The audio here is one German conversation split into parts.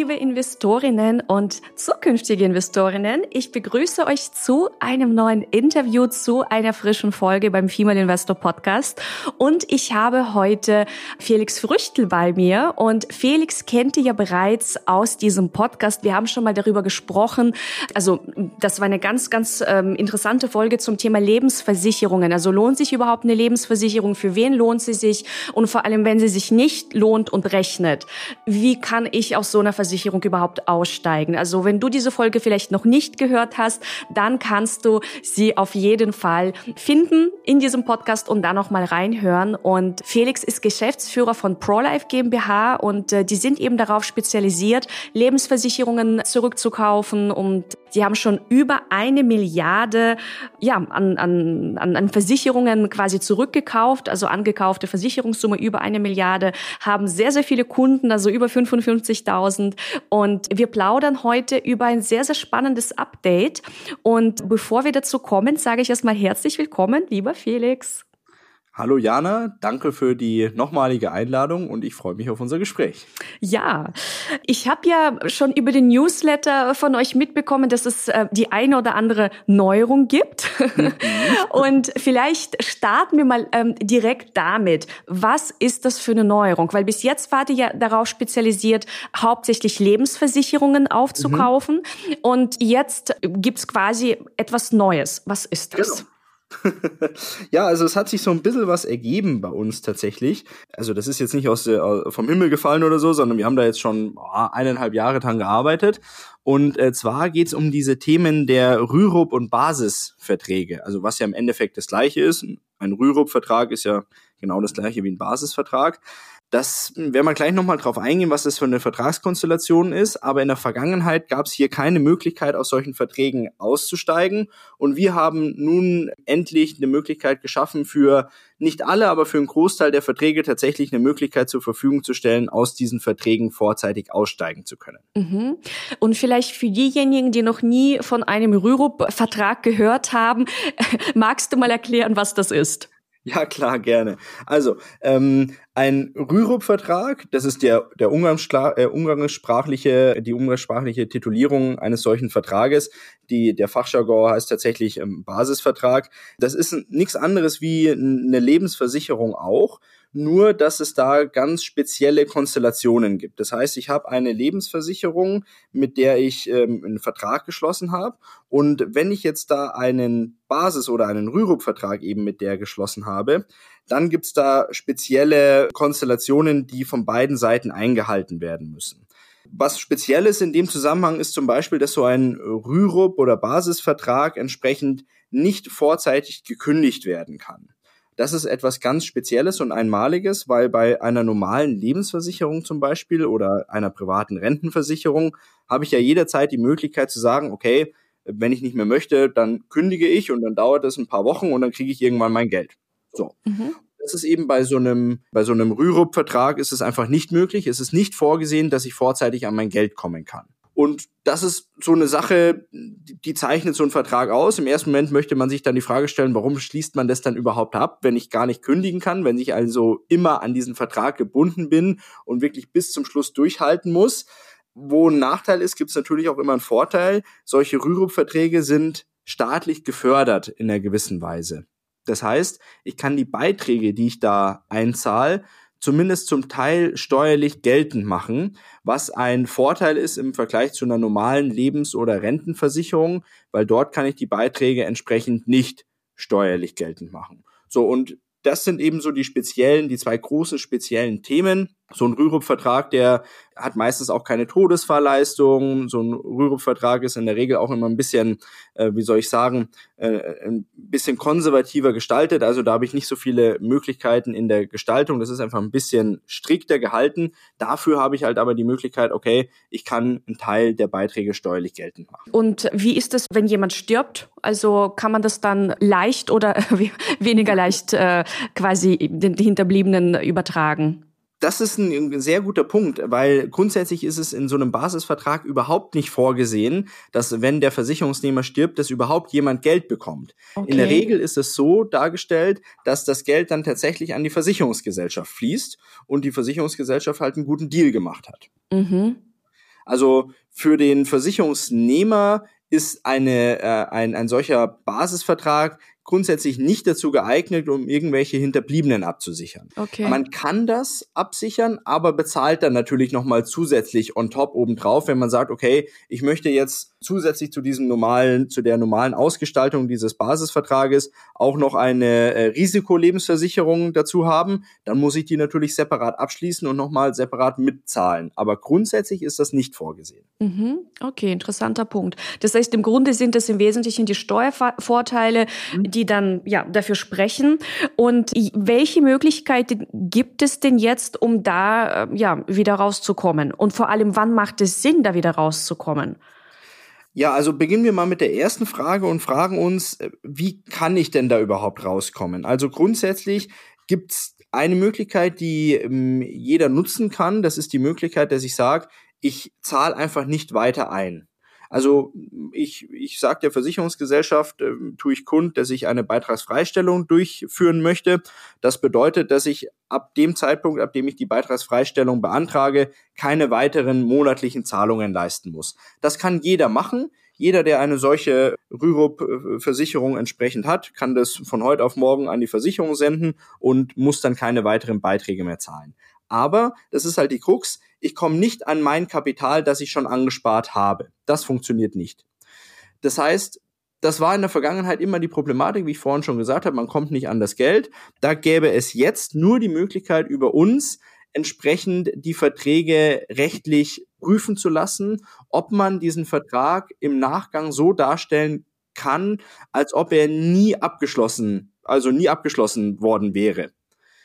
Liebe Investorinnen und zukünftige Investorinnen. Ich begrüße euch zu einem neuen Interview, zu einer frischen Folge beim Female Investor Podcast. Und ich habe heute Felix Früchtel bei mir. Und Felix kennt ihr ja bereits aus diesem Podcast. Wir haben schon mal darüber gesprochen. Also das war eine ganz, ganz ähm, interessante Folge zum Thema Lebensversicherungen. Also lohnt sich überhaupt eine Lebensversicherung? Für wen lohnt sie sich? Und vor allem, wenn sie sich nicht lohnt und rechnet. Wie kann ich aus so einer Versicherung überhaupt aussteigen. Also wenn du diese Folge vielleicht noch nicht gehört hast, dann kannst du sie auf jeden Fall finden in diesem Podcast und dann noch mal reinhören. Und Felix ist Geschäftsführer von ProLife GmbH und äh, die sind eben darauf spezialisiert, Lebensversicherungen zurückzukaufen und sie haben schon über eine Milliarde ja, an, an, an Versicherungen quasi zurückgekauft, also angekaufte Versicherungssumme über eine Milliarde, haben sehr, sehr viele Kunden, also über 55.000 50.000. Und wir plaudern heute über ein sehr, sehr spannendes Update. Und bevor wir dazu kommen, sage ich erstmal herzlich willkommen, lieber Felix. Hallo Jana, danke für die nochmalige Einladung und ich freue mich auf unser Gespräch. Ja, ich habe ja schon über den Newsletter von euch mitbekommen, dass es äh, die eine oder andere Neuerung gibt. Mhm. und vielleicht starten wir mal ähm, direkt damit. Was ist das für eine Neuerung? Weil bis jetzt wart ihr ja darauf spezialisiert, hauptsächlich Lebensversicherungen aufzukaufen. Mhm. Und jetzt gibt's quasi etwas Neues. Was ist das? Genau. ja, also es hat sich so ein bisschen was ergeben bei uns tatsächlich. Also das ist jetzt nicht aus der, vom Himmel gefallen oder so, sondern wir haben da jetzt schon oh, eineinhalb Jahre dran gearbeitet. Und äh, zwar geht's um diese Themen der Rürup- und Basisverträge. Also was ja im Endeffekt das gleiche ist. Ein Rürup-Vertrag ist ja genau das gleiche wie ein Basisvertrag. Das werden wir gleich nochmal drauf eingehen, was das für eine Vertragskonstellation ist. Aber in der Vergangenheit gab es hier keine Möglichkeit, aus solchen Verträgen auszusteigen. Und wir haben nun endlich eine Möglichkeit geschaffen, für nicht alle, aber für einen Großteil der Verträge tatsächlich eine Möglichkeit zur Verfügung zu stellen, aus diesen Verträgen vorzeitig aussteigen zu können. Mhm. Und vielleicht für diejenigen, die noch nie von einem Rürup-Vertrag gehört haben, magst du mal erklären, was das ist? Ja, klar, gerne. Also, ähm, ein Rürup-Vertrag, das ist der, der äh, umgangssprachliche, die umgangssprachliche Titulierung eines solchen Vertrages. Die, der Fachjargon heißt tatsächlich ähm, Basisvertrag. Das ist nichts anderes wie eine Lebensversicherung auch nur dass es da ganz spezielle Konstellationen gibt. Das heißt, ich habe eine Lebensversicherung, mit der ich ähm, einen Vertrag geschlossen habe und wenn ich jetzt da einen Basis- oder einen Rürup-Vertrag eben mit der geschlossen habe, dann gibt's da spezielle Konstellationen, die von beiden Seiten eingehalten werden müssen. Was speziell ist in dem Zusammenhang ist zum Beispiel, dass so ein Rürup- oder Basisvertrag entsprechend nicht vorzeitig gekündigt werden kann. Das ist etwas ganz Spezielles und Einmaliges, weil bei einer normalen Lebensversicherung zum Beispiel oder einer privaten Rentenversicherung habe ich ja jederzeit die Möglichkeit zu sagen, okay, wenn ich nicht mehr möchte, dann kündige ich und dann dauert es ein paar Wochen und dann kriege ich irgendwann mein Geld. So. Mhm. Das ist eben bei so einem, bei so einem Rürup-Vertrag ist es einfach nicht möglich. Es ist nicht vorgesehen, dass ich vorzeitig an mein Geld kommen kann. Und das ist so eine Sache, die zeichnet so einen Vertrag aus. Im ersten Moment möchte man sich dann die Frage stellen, warum schließt man das dann überhaupt ab, wenn ich gar nicht kündigen kann, wenn ich also immer an diesen Vertrag gebunden bin und wirklich bis zum Schluss durchhalten muss. Wo ein Nachteil ist, gibt es natürlich auch immer einen Vorteil. Solche Rürup-Verträge sind staatlich gefördert in einer gewissen Weise. Das heißt, ich kann die Beiträge, die ich da einzahle, zumindest zum Teil steuerlich geltend machen, was ein Vorteil ist im Vergleich zu einer normalen Lebens- oder Rentenversicherung, weil dort kann ich die Beiträge entsprechend nicht steuerlich geltend machen. So, und das sind eben so die speziellen, die zwei großen speziellen Themen, So ein Rürup-Vertrag, der hat meistens auch keine Todesfahrleistung. So ein Rürup-Vertrag ist in der Regel auch immer ein bisschen, äh, wie soll ich sagen, äh, ein bisschen konservativer gestaltet. Also da habe ich nicht so viele Möglichkeiten in der Gestaltung. Das ist einfach ein bisschen strikter gehalten. Dafür habe ich halt aber die Möglichkeit, okay, ich kann einen Teil der Beiträge steuerlich geltend machen. Und wie ist es, wenn jemand stirbt? Also kann man das dann leicht oder weniger leicht äh, quasi den Hinterbliebenen übertragen? Das ist ein sehr guter Punkt, weil grundsätzlich ist es in so einem Basisvertrag überhaupt nicht vorgesehen, dass wenn der Versicherungsnehmer stirbt, dass überhaupt jemand Geld bekommt. Okay. In der Regel ist es so dargestellt, dass das Geld dann tatsächlich an die Versicherungsgesellschaft fließt und die Versicherungsgesellschaft halt einen guten Deal gemacht hat. Mhm. Also für den Versicherungsnehmer ist eine, äh, ein, ein solcher Basisvertrag grundsätzlich nicht dazu geeignet, um irgendwelche Hinterbliebenen abzusichern. Okay. Man kann das absichern, aber bezahlt dann natürlich nochmal zusätzlich on top obendrauf, wenn man sagt, okay, ich möchte jetzt zusätzlich zu diesem normalen, zu der normalen Ausgestaltung dieses Basisvertrages auch noch eine äh, Risikolebensversicherung dazu haben, dann muss ich die natürlich separat abschließen und nochmal separat mitzahlen. Aber grundsätzlich ist das nicht vorgesehen. Mhm. Okay, interessanter Punkt. Das heißt, im Grunde sind es im Wesentlichen die Steuervorteile, mhm. die dann ja dafür sprechen. Und welche Möglichkeiten gibt es denn jetzt, um da äh, ja wieder rauszukommen? Und vor allem, wann macht es Sinn, da wieder rauszukommen? Ja, also beginnen wir mal mit der ersten Frage und fragen uns, äh, wie kann ich denn da überhaupt rauskommen? Also grundsätzlich gibt's eine Möglichkeit, die ähm, jeder nutzen kann. Das ist die Möglichkeit, dass ich sage, ich zahle einfach nicht weiter ein. Also ich, ich sage der Versicherungsgesellschaft, äh, tue ich kund, dass ich eine Beitragsfreistellung durchführen möchte. Das bedeutet, dass ich ab dem Zeitpunkt, ab dem ich die Beitragsfreistellung beantrage, keine weiteren monatlichen Zahlungen leisten muss. Das kann jeder machen. Jeder, der eine solche Rürup-Versicherung entsprechend hat, kann das von heute auf morgen an die Versicherung senden und muss dann keine weiteren Beiträge mehr zahlen. Aber, das ist halt die Krux, ich komme nicht an mein Kapital, das ich schon angespart habe. Das funktioniert nicht. Das heißt, das war in der Vergangenheit immer die Problematik, wie ich vorhin schon gesagt habe, man kommt nicht an das Geld. Da gäbe es jetzt nur die Möglichkeit über uns entsprechend die Verträge rechtlich prüfen zu lassen, ob man diesen Vertrag im Nachgang so darstellen kann, als ob er nie abgeschlossen, also nie abgeschlossen worden wäre.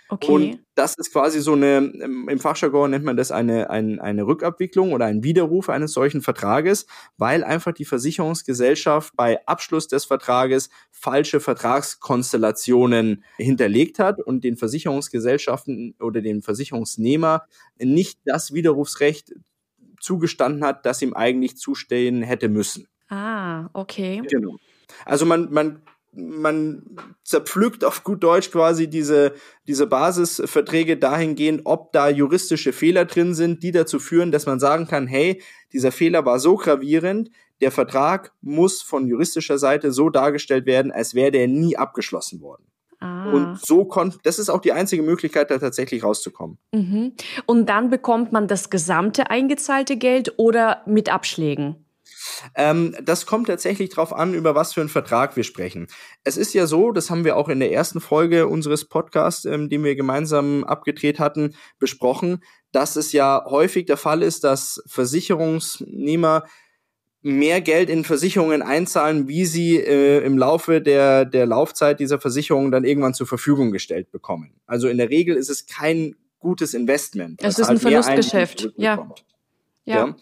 Okay. Und das ist quasi so eine, im Fachjargon nennt man das eine, eine, eine Rückabwicklung oder ein Widerruf eines solchen Vertrages, weil einfach die Versicherungsgesellschaft bei Abschluss des Vertrages falsche Vertragskonstellationen hinterlegt hat und den Versicherungsgesellschaften oder dem Versicherungsnehmer nicht das Widerrufsrecht zugestanden hat, das ihm eigentlich zustehen hätte müssen. Ah, okay. Genau. Also man, man man zerpflückt auf gut Deutsch quasi diese, diese Basisverträge dahingehend, ob da juristische Fehler drin sind, die dazu führen, dass man sagen kann, hey, dieser Fehler war so gravierend, der Vertrag muss von juristischer Seite so dargestellt werden, als wäre der nie abgeschlossen worden. Ah. Und so kommt, das ist auch die einzige Möglichkeit, da tatsächlich rauszukommen. Mhm. Und dann bekommt man das gesamte eingezahlte Geld oder mit Abschlägen? Ähm, das kommt tatsächlich darauf an, über was für einen Vertrag wir sprechen. Es ist ja so, das haben wir auch in der ersten Folge unseres Podcasts, ähm, den wir gemeinsam abgedreht hatten, besprochen, dass es ja häufig der Fall ist, dass Versicherungsnehmer mehr Geld in Versicherungen einzahlen, wie sie äh, im Laufe der, der Laufzeit dieser Versicherungen dann irgendwann zur Verfügung gestellt bekommen. Also in der Regel ist es kein gutes Investment. Es ist halt ein Verlustgeschäft, ja. ja. ja.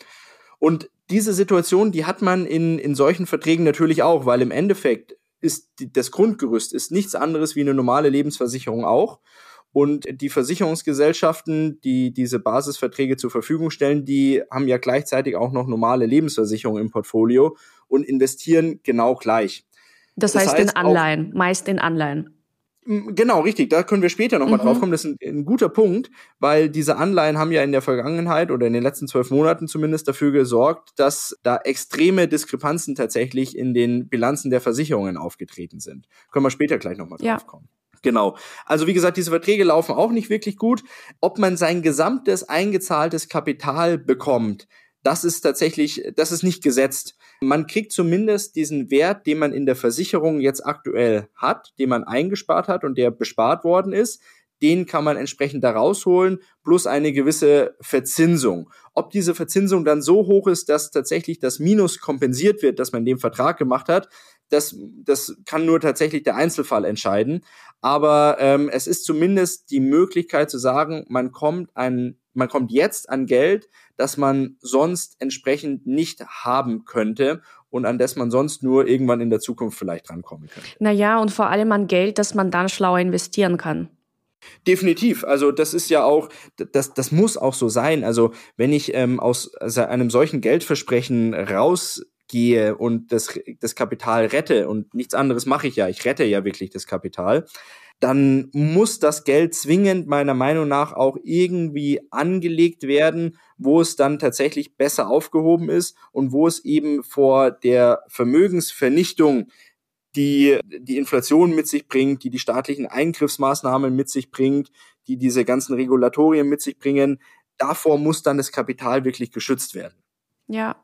Und diese Situation, die hat man in, in solchen Verträgen natürlich auch, weil im Endeffekt ist die, das Grundgerüst ist nichts anderes wie eine normale Lebensversicherung auch. Und die Versicherungsgesellschaften, die diese Basisverträge zur Verfügung stellen, die haben ja gleichzeitig auch noch normale Lebensversicherungen im Portfolio und investieren genau gleich. Das, das heißt, heißt, in Anleihen, meist in Anleihen. Genau, richtig. Da können wir später nochmal mhm. drauf kommen. Das ist ein, ein, guter Punkt, weil diese Anleihen haben ja in der Vergangenheit oder in den letzten zwölf Monaten zumindest dafür gesorgt, dass da extreme Diskrepanzen tatsächlich in den Bilanzen der Versicherungen aufgetreten sind. Können wir später gleich nochmal drauf ja. kommen. Genau. Also wie gesagt, diese Verträge laufen auch nicht wirklich gut. Ob man sein gesamtes eingezahltes Kapital bekommt, das ist tatsächlich, das ist nicht gesetzt. Man kriegt zumindest diesen Wert, den man in der Versicherung jetzt aktuell hat, den man eingespart hat und der bespart worden ist, den kann man entsprechend da rausholen, plus eine gewisse Verzinsung. Ob diese Verzinsung dann so hoch ist, dass tatsächlich das Minus kompensiert wird, das man in dem Vertrag gemacht hat, das, das kann nur tatsächlich der Einzelfall entscheiden. Aber ähm, es ist zumindest die Möglichkeit zu sagen, man kommt ein, man kommt jetzt an Geld, das man sonst entsprechend nicht haben könnte und an das man sonst nur irgendwann in der Zukunft vielleicht rankommen könnte. Naja, und vor allem an Geld, das man dann schlauer investieren kann. Definitiv. Also das ist ja auch, das, das muss auch so sein. Also wenn ich ähm, aus einem solchen Geldversprechen rausgehe und das, das Kapital rette und nichts anderes mache ich ja, ich rette ja wirklich das Kapital, dann muss das Geld zwingend meiner Meinung nach auch irgendwie angelegt werden, wo es dann tatsächlich besser aufgehoben ist und wo es eben vor der Vermögensvernichtung die die Inflation mit sich bringt, die die staatlichen Eingriffsmaßnahmen mit sich bringt, die diese ganzen Regulatorien mit sich bringen. Davor muss dann das Kapital wirklich geschützt werden. Ja,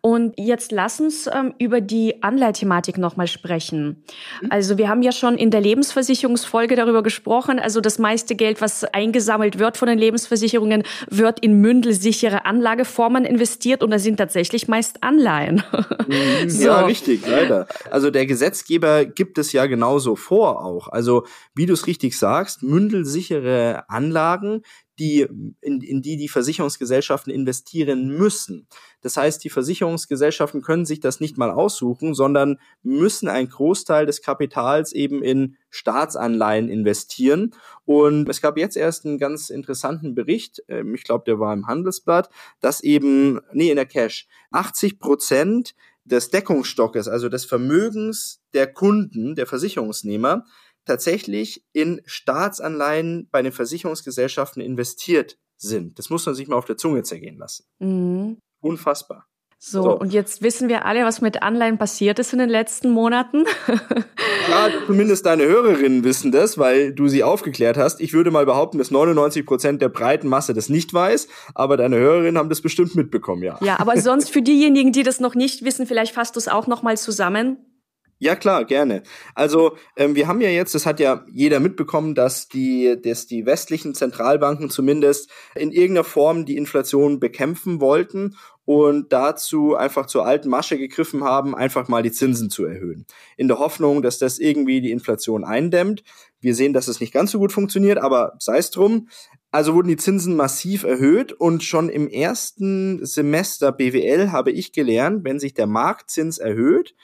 und jetzt lass uns ähm, über die Anleihthematik nochmal sprechen. Mhm. Also wir haben ja schon in der Lebensversicherungsfolge darüber gesprochen. Also das meiste Geld, was eingesammelt wird von den Lebensversicherungen, wird in mündelsichere Anlageformen investiert und da sind tatsächlich meist Anleihen. Mhm. so. Ja, richtig, leider. Also der Gesetzgeber gibt es ja genauso vor auch. Also wie du es richtig sagst, mündelsichere Anlagen, die, in, in die die Versicherungsgesellschaften investieren müssen. Das heißt, die Versicherungsgesellschaften können sich das nicht mal aussuchen, sondern müssen einen Großteil des Kapitals eben in Staatsanleihen investieren. Und es gab jetzt erst einen ganz interessanten Bericht, ähm, ich glaube, der war im Handelsblatt, dass eben, nee, in der Cash, 80 Prozent des Deckungsstockes, also des Vermögens der Kunden, der Versicherungsnehmer, tatsächlich in Staatsanleihen bei den Versicherungsgesellschaften investiert sind. Das muss man sich mal auf der Zunge zergehen lassen. Mhm. Unfassbar. So, so, und jetzt wissen wir alle, was mit Anleihen passiert ist in den letzten Monaten. ja, zumindest deine Hörerinnen wissen das, weil du sie aufgeklärt hast. Ich würde mal behaupten, dass 99 Prozent der breiten Masse das nicht weiß, aber deine Hörerinnen haben das bestimmt mitbekommen, ja. Ja, aber sonst für diejenigen, die das noch nicht wissen, vielleicht fasst du es auch noch mal zusammen. Ja, klar, gerne. Also ähm, wir haben ja jetzt, das hat ja jeder mitbekommen, dass die, dass die westlichen Zentralbanken zumindest in irgendeiner Form die Inflation bekämpfen wollten und dazu einfach zur alten Masche gegriffen haben, einfach mal die Zinsen zu erhöhen. In der Hoffnung, dass das irgendwie die Inflation eindämmt. Wir sehen, dass es nicht ganz so gut funktioniert, aber sei es drum. Also wurden die Zinsen massiv erhöht und schon im ersten Semester BWL habe ich gelernt, wenn sich der Marktzins erhöht,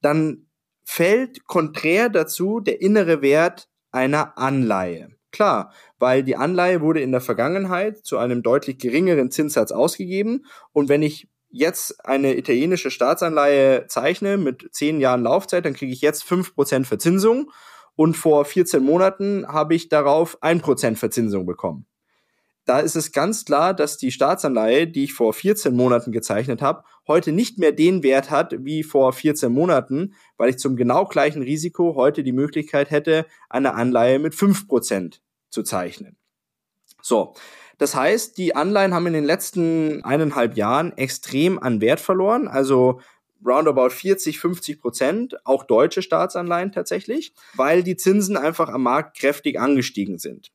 dann fällt konträr dazu der innere Wert einer Anleihe. Klar, weil die Anleihe wurde in der Vergangenheit zu einem deutlich geringeren Zinssatz ausgegeben. Und wenn ich jetzt eine italienische Staatsanleihe zeichne mit zehn Jahren Laufzeit, dann kriege ich jetzt fünf Prozent Verzinsung. Und vor 14 Monaten habe ich darauf ein Prozent Verzinsung bekommen da ist es ganz klar, dass die Staatsanleihe, die ich vor 14 Monaten gezeichnet habe, heute nicht mehr den Wert hat wie vor 14 Monaten, weil ich zum genau gleichen Risiko heute die Möglichkeit hätte, eine Anleihe mit 5% zu zeichnen. So. Das heißt, die Anleihen haben in den letzten eineinhalb Jahren extrem an Wert verloren, also roundabout 40, 50 Prozent, auch deutsche Staatsanleihen tatsächlich, weil die Zinsen einfach am Markt kräftig angestiegen sind.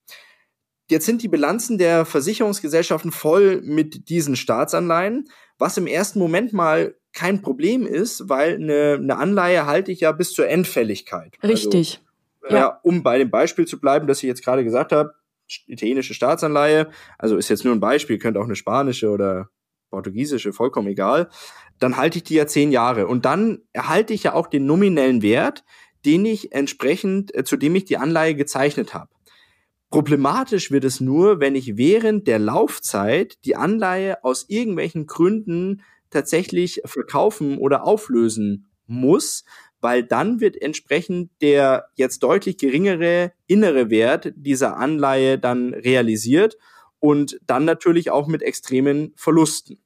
Jetzt sind die Bilanzen der Versicherungsgesellschaften voll mit diesen Staatsanleihen, was im ersten Moment mal kein Problem ist, weil eine, eine Anleihe halte ich ja bis zur Endfälligkeit. Also, Richtig. Also, ja. um bei dem Beispiel zu bleiben, das ich jetzt gerade gesagt habe, italienische Staatsanleihe, also ist jetzt nur ein Beispiel, könnte auch eine spanische oder portugiesische, vollkommen egal, dann halte ich die ja zehn Jahre und dann erhalte ich ja auch den nominellen Wert, den ich entsprechend, äh, zu dem ich die Anleihe gezeichnet habe. Problematisch wird es nur, wenn ich während der Laufzeit die Anleihe aus irgendwelchen Gründen tatsächlich verkaufen oder auflösen muss, weil dann wird entsprechend der jetzt deutlich geringere innere Wert dieser Anleihe dann realisiert und dann natürlich auch mit extremen Verlusten.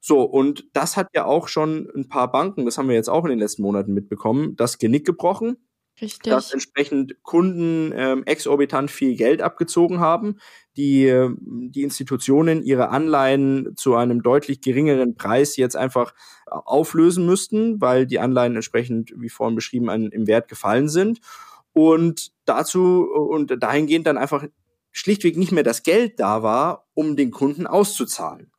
So, und das hat ja auch schon ein paar Banken, das haben wir jetzt auch in den letzten Monaten mitbekommen, das Genick gebrochen. Richtig. dass entsprechend Kunden ähm, exorbitant viel Geld abgezogen haben, die ähm, die Institutionen ihre Anleihen zu einem deutlich geringeren Preis jetzt einfach auflösen müssten, weil die Anleihen entsprechend, wie vorhin beschrieben, an, im Wert gefallen sind. und dazu und dahingehend dann einfach schlichtweg nicht mehr das Geld da war, um den Kunden auszuzahlen.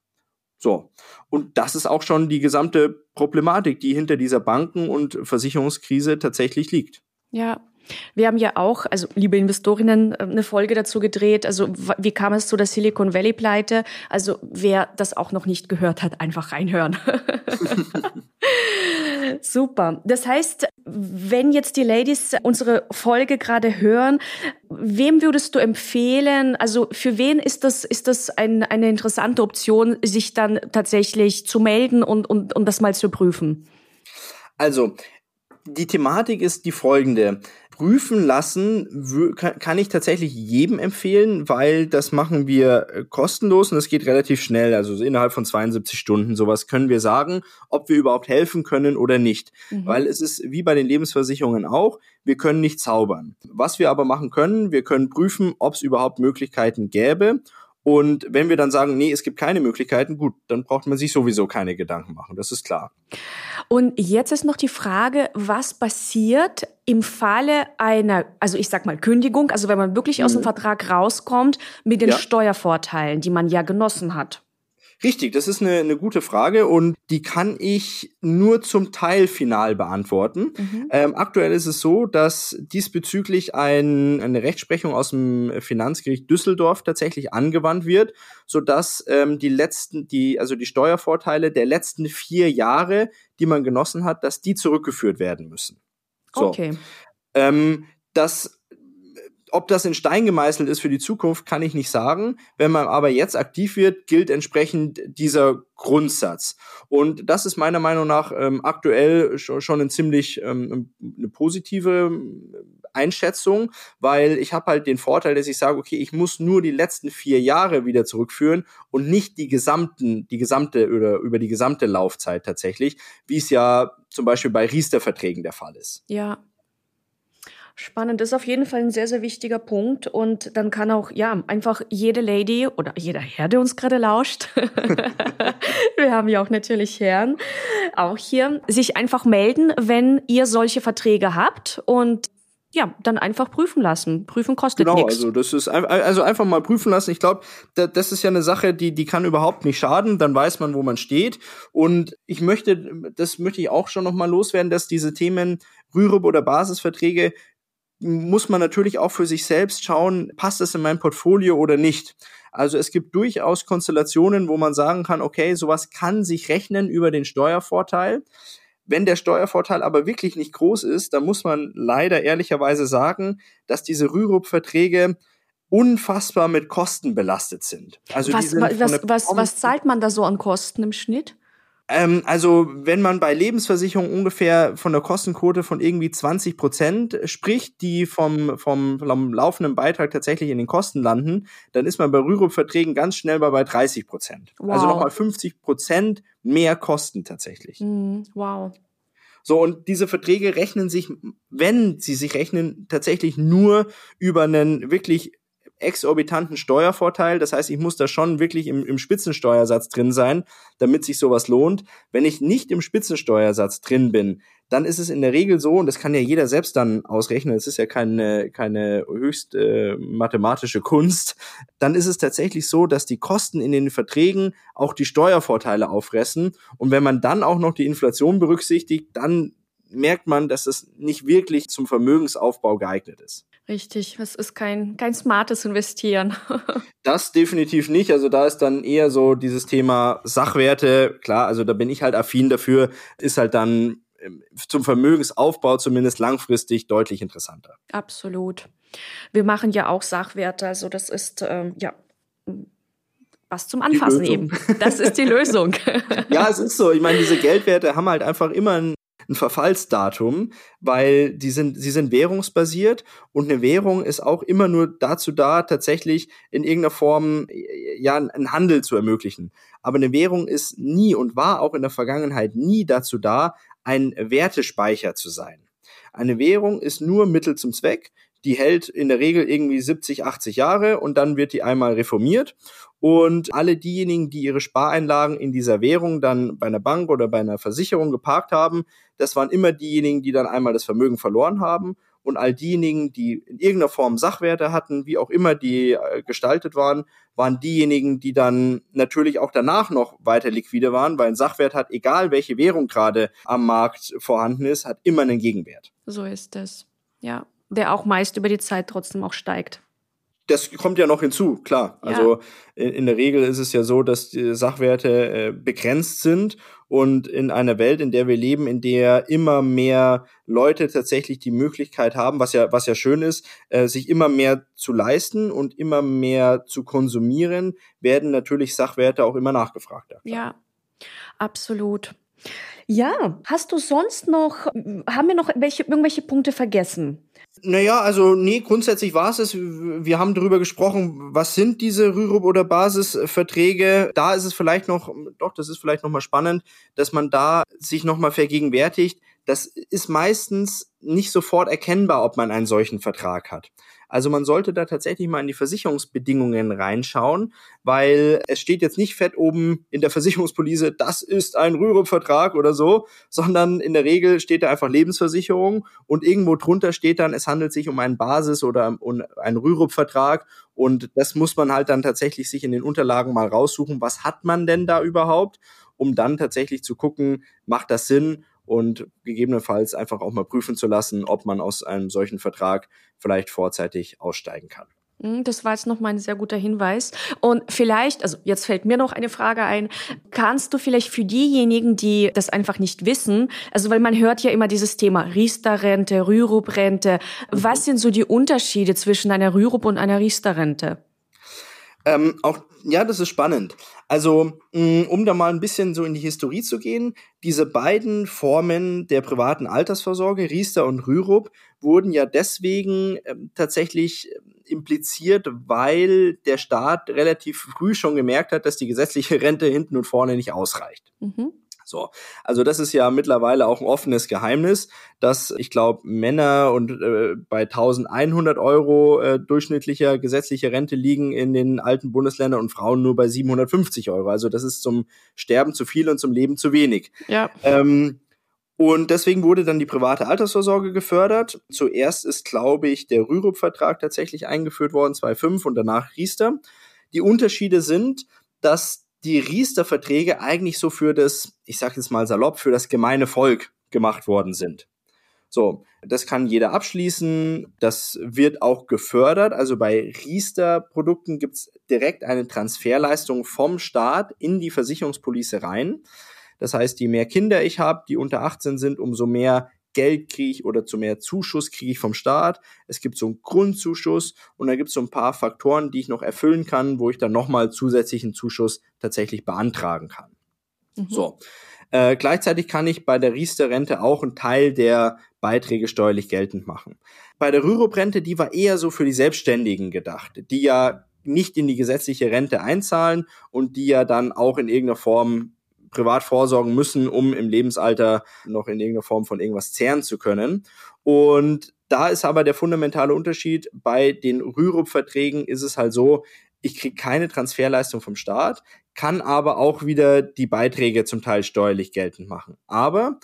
So. Und das ist auch schon die gesamte Problematik, die hinter dieser Banken- und Versicherungskrise tatsächlich liegt. Ja, wir haben ja auch, also liebe Investorinnen, äh, eine Folge dazu gedreht. Also wie kam es zu der Silicon Valley Pleite? Also wer das auch noch nicht gehört hat, einfach reinhören. Super. Das heißt, wenn jetzt die Ladies unsere Folge gerade hören, wem würdest du empfehlen? Also für wen ist das, ist das ein, eine interessante Option, sich dann tatsächlich zu melden und, und, und das mal zu prüfen? Also, die Thematik ist die folgende prüfen lassen kann ich tatsächlich jedem empfehlen, weil das machen wir äh, kostenlos und es geht relativ schnell, also innerhalb von 72 Stunden sowas können wir sagen, ob wir überhaupt helfen können oder nicht, mhm. weil es ist wie bei den Lebensversicherungen auch, wir können nicht zaubern. Was wir aber machen können, wir können prüfen, ob es überhaupt Möglichkeiten gäbe und wenn wir dann sagen, nee, es gibt keine Möglichkeiten, gut, dann braucht man sich sowieso keine Gedanken machen. Das ist klar. Und jetzt ist noch die Frage, was passiert im Falle einer, also ich sag mal Kündigung, also wenn man wirklich aus dem mhm. Vertrag rauskommt mit den ja. Steuervorteilen, die man ja genossen hat? Richtig, das ist eine, eine gute Frage und die kann ich nur zum Teil final beantworten. Mhm. Ähm, aktuell ist es so, dass diesbezüglich ein, eine Rechtsprechung aus dem Finanzgericht Düsseldorf tatsächlich angewandt wird, sodass ähm, die letzten, die, also die Steuervorteile der letzten vier Jahre, die man genossen hat, dass die zurückgeführt werden müssen. So. Okay. Ähm, das ob das in Stein gemeißelt ist für die Zukunft, kann ich nicht sagen. Wenn man aber jetzt aktiv wird, gilt entsprechend dieser Grundsatz. Und das ist meiner Meinung nach ähm, aktuell schon, schon ein ziemlich ähm, eine positive ähm, Einschätzung, weil ich habe halt den Vorteil, dass ich sage, okay, ich muss nur die letzten vier Jahre wieder zurückführen und nicht die gesamten, die gesamte oder über die gesamte Laufzeit tatsächlich, wie es ja zum Beispiel bei Riester-Verträgen der Fall ist. Ja, Spannend, das ist auf jeden Fall ein sehr, sehr wichtiger Punkt. Und dann kann auch, ja, einfach jede Lady oder jeder Herr, der uns gerade lauscht, wir haben ja auch natürlich Herren, auch hier, sich einfach melden, wenn ihr solche Verträge habt und ja, dann einfach prüfen lassen. Prüfen kostet genau, nichts. Genau, also das ist also einfach mal prüfen lassen. Ich glaube, das ist ja eine Sache, die die kann überhaupt nicht schaden. Dann weiß man, wo man steht. Und ich möchte, das möchte ich auch schon noch mal loswerden, dass diese Themen Rürup oder Basisverträge muss man natürlich auch für sich selbst schauen, passt das in mein Portfolio oder nicht. Also es gibt durchaus Konstellationen, wo man sagen kann, okay, sowas kann sich rechnen über den Steuervorteil. Wenn der Steuervorteil aber wirklich nicht groß ist, dann muss man leider ehrlicherweise sagen, dass diese Rürup-Verträge unfassbar mit Kosten belastet sind. Also was, was, was, was zahlt man da so an Kosten im Schnitt? Ähm, also wenn man bei Lebensversicherung ungefähr von der Kostenquote von irgendwie 20 Prozent spricht, die vom, vom, vom laufenden Beitrag tatsächlich in den Kosten landen, dann ist man bei Rürup-Verträgen ganz schnell bei, bei 30 Prozent. Also wow. Also nochmal 50 Prozent mehr Kosten tatsächlich. Mm, wow. So, und diese Verträge rechnen sich, wenn sie sich rechnen, tatsächlich nur über einen wirklich exorbitanten Steuervorteil. Das heißt, ich muss da schon wirklich im, im Spitzensteuersatz drin sein, damit sich sowas lohnt. Wenn ich nicht im Spitzensteuersatz drin bin, dann ist es in der Regel so, und das kann ja jeder selbst dann ausrechnen, es ist ja keine, keine höchst äh, mathematische Kunst, dann ist es tatsächlich so, dass die Kosten in den Verträgen auch die Steuervorteile auffressen. Und wenn man dann auch noch die Inflation berücksichtigt, dann merkt man, dass es nicht wirklich zum Vermögensaufbau geeignet ist. Richtig, es ist kein, kein smartes Investieren. das definitiv nicht. Also da ist dann eher so dieses Thema Sachwerte, klar, also da bin ich halt affin dafür, ist halt dann ähm, zum Vermögensaufbau zumindest langfristig deutlich interessanter. Absolut. Wir machen ja auch Sachwerte, also das ist ähm, ja was zum Anfassen eben. Das ist die Lösung. ja, es ist so. Ich meine, diese Geldwerte haben halt einfach immer ein ein Verfallsdatum, weil die sind, sie sind währungsbasiert und eine Währung ist auch immer nur dazu da, tatsächlich in irgendeiner Form ja einen Handel zu ermöglichen. Aber eine Währung ist nie und war auch in der Vergangenheit nie dazu da, ein Wertespeicher zu sein. Eine Währung ist nur Mittel zum Zweck die hält in der Regel irgendwie 70, 80 Jahre und dann wird die einmal reformiert. Und alle diejenigen, die ihre Spareinlagen in dieser Währung dann bei einer Bank oder bei einer Versicherung geparkt haben, das waren immer diejenigen, die dann einmal das Vermögen verloren haben und all diejenigen, die in irgendeiner Form Sachwerte hatten, wie auch immer die äh, gestaltet waren, waren diejenigen, die dann natürlich auch danach noch weiter liquide waren, weil ein Sachwert hat, egal welche Währung gerade am Markt vorhanden ist, hat immer einen Gegenwert. So ist es. Ja, der auch meist über die Zeit trotzdem auch steigt das kommt ja noch hinzu, klar. Ja. Also in, in, der Regel ist es ja so, dass die Sachwerte äh, begrenzt sind und in einer Welt, in der wir leben, in der immer mehr Leute tatsächlich die Möglichkeit haben, was ja was ja schön ist, äh, sich immer mehr zu leisten und immer mehr zu konsumieren, werden natürlich Sachwerte auch immer nachgefragter. Ja, absolut. Ja, hast du sonst noch, haben wir noch welche, irgendwelche Punkte vergessen? Naja, also nee, grundsätzlich war es es. Wir haben darüber gesprochen, was sind diese Rürup- oder Basisverträge. Da ist es vielleicht noch, doch, das ist vielleicht noch mal spannend, dass man da sich noch mal vergegenwärtigt. Das ist meistens nicht sofort erkennbar, ob man einen solchen Vertrag hat. Also man sollte da tatsächlich mal in die Versicherungsbedingungen reinschauen, weil es steht jetzt nicht fett oben in der Versicherungspolice, das ist ein Rürup-Vertrag oder so, sondern in der Regel steht da einfach Lebensversicherung und irgendwo drunter steht dann, es handelt sich um einen Basis- oder um einen Rürup-Vertrag und das muss man halt dann tatsächlich sich in den Unterlagen mal raussuchen, was hat man denn da überhaupt, um dann tatsächlich zu gucken, macht das Sinn und gegebenenfalls einfach auch mal prüfen zu lassen, ob man aus einem solchen Vertrag vielleicht vorzeitig aussteigen kann. Hm, das war jetzt nochmal ein sehr guter Hinweis. Und vielleicht, also jetzt fällt mir noch eine Frage ein, kannst du vielleicht für diejenigen, die das einfach nicht wissen, also weil man hört ja immer dieses Thema Riester-Rente, Rürup-Rente, was mhm. sind so die Unterschiede zwischen einer Rürup und einer Riester-Rente? Ähm, auch, ja, das ist spannend. Also, mm, um da mal ein bisschen so in die Historie zu gehen, diese beiden Formen der privaten Altersvorsorge, Riester und Rürup, wurden ja deswegen äh, tatsächlich ähm, impliziert, weil der Staat relativ früh schon gemerkt hat, dass die gesetzliche Rente hinten und vorne nicht ausreicht. Mhm. So, also das ist ja mittlerweile auch ein offenes Geheimnis, dass ich glaube Männer und äh, bei 1100 Euro äh, durchschnittlicher gesetzlicher Rente liegen in den alten Bundesländern und Frauen nur bei 750 Euro. Also das ist zum Sterben zu viel und zum Leben zu wenig. Ja. Ähm, und deswegen wurde dann die private Altersvorsorge gefördert. Zuerst ist, glaube ich, der Rürup-Vertrag tatsächlich eingeführt worden, 2005 und danach Riester. Die Unterschiede sind, dass die Riester-Verträge eigentlich so für das, ich sage jetzt mal salopp, für das gemeine Volk gemacht worden sind. So, das kann jeder abschließen, das wird auch gefördert. Also bei Riester-Produkten gibt's direkt eine Transferleistung vom Staat in die Versicherungspolice rein. Das heißt, je mehr Kinder ich habe, die unter 18 sind, umso mehr Geld kriege ich oder zu mehr Zuschuss kriege ich vom Staat. Es gibt so einen Grundzuschuss und da gibt es so ein paar Faktoren, die ich noch erfüllen kann, wo ich dann nochmal zusätzlichen Zuschuss tatsächlich beantragen kann. Mhm. So. Äh, gleichzeitig kann ich bei der Riester-Rente auch einen Teil der Beiträge steuerlich geltend machen. Bei der Rürup-Rente, die war eher so für die Selbstständigen gedacht, die ja nicht in die gesetzliche Rente einzahlen und die ja dann auch in irgendeiner Form privat vorsorgen müssen, um im Lebensalter noch in irgendeiner Form von irgendwas zehren zu können. Und da ist aber der fundamentale Unterschied. Bei den Rürup-Verträgen ist es halt so, ich kriege keine Transferleistung vom Staat, kann aber auch wieder die Beiträge zum Teil steuerlich geltend machen. Aber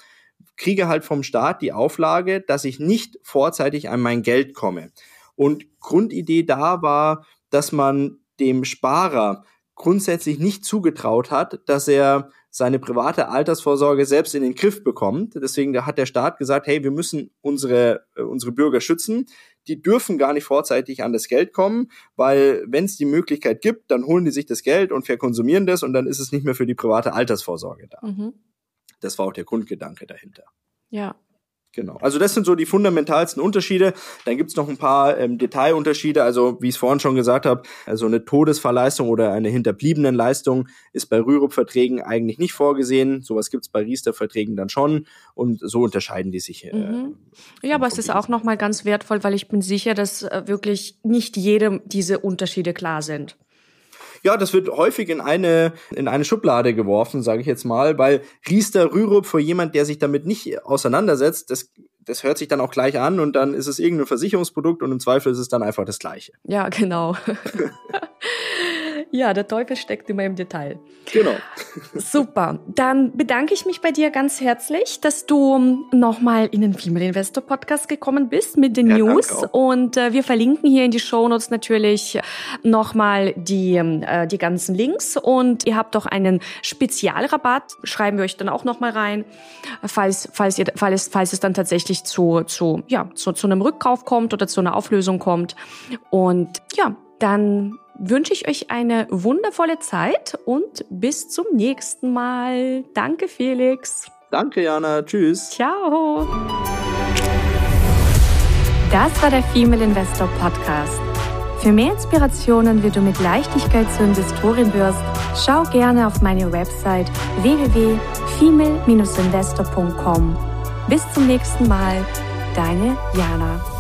kriege halt vom Staat die Auflage, dass ich nicht vorzeitig an mein Geld komme. Und Grundidee da war, dass man dem Sparer grundsätzlich nicht zugetraut hat, dass er seine private Altersvorsorge selbst in den Griff bekommt. Deswegen hat der Staat gesagt, hey, wir müssen unsere, äh, unsere Bürger schützen. Die dürfen gar nicht vorzeitig an das Geld kommen, weil wenn es die Möglichkeit gibt, dann holen die sich das Geld und verkonsumieren das und dann ist es nicht mehr für die private Altersvorsorge da. Mhm. Das war auch der Grundgedanke dahinter. Ja, Genau. Also das sind so die fundamentalsten Unterschiede. Dann gibt's noch ein paar ähm, Detailunterschiede. Also wie ich es vorhin schon gesagt habe, also eine Todesverleistung oder eine hinterbliebenen Leistung ist bei Rürup-Verträgen eigentlich nicht vorgesehen. Sowas gibt's bei Riester-Verträgen dann schon. Und so unterscheiden die sich. Äh, mhm. Ja, aber es ist auch nochmal ganz wertvoll, weil ich bin sicher, dass äh, wirklich nicht jedem diese Unterschiede klar sind. Ja, das wird häufig in eine, in eine Schublade geworfen, sage ich jetzt mal, weil Riester Rürup für jemand, der sich damit nicht auseinandersetzt, das, das hört sich dann auch gleich an und dann ist es irgendein Versicherungsprodukt und im Zweifel ist es dann einfach das Gleiche. Ja, genau. Ja, der Teufel steckt immer im Detail. Genau. Super. Dann bedanke ich mich bei dir ganz herzlich, dass du nochmal in den Female Investor Podcast gekommen bist mit den ja, News. Und äh, wir verlinken hier in die Show Notes natürlich nochmal die, äh, die ganzen Links. Und ihr habt doch einen Spezialrabatt, schreiben wir euch dann auch nochmal rein, falls, falls, ihr, falls, falls es dann tatsächlich zu, zu, ja, zu, zu einem Rückkauf kommt oder zu einer Auflösung kommt. Und ja, dann wünsche ich euch eine wundervolle Zeit und bis zum nächsten Mal. Danke, Felix. Danke, Jana. Tschüss. Ciao. Das war der Female Investor Podcast. Für mehr Inspirationen, wie du mit Leichtigkeit zur Investorin wirst, schau gerne auf meine Website www.female-investor.com. Bis zum nächsten Mal, deine Jana.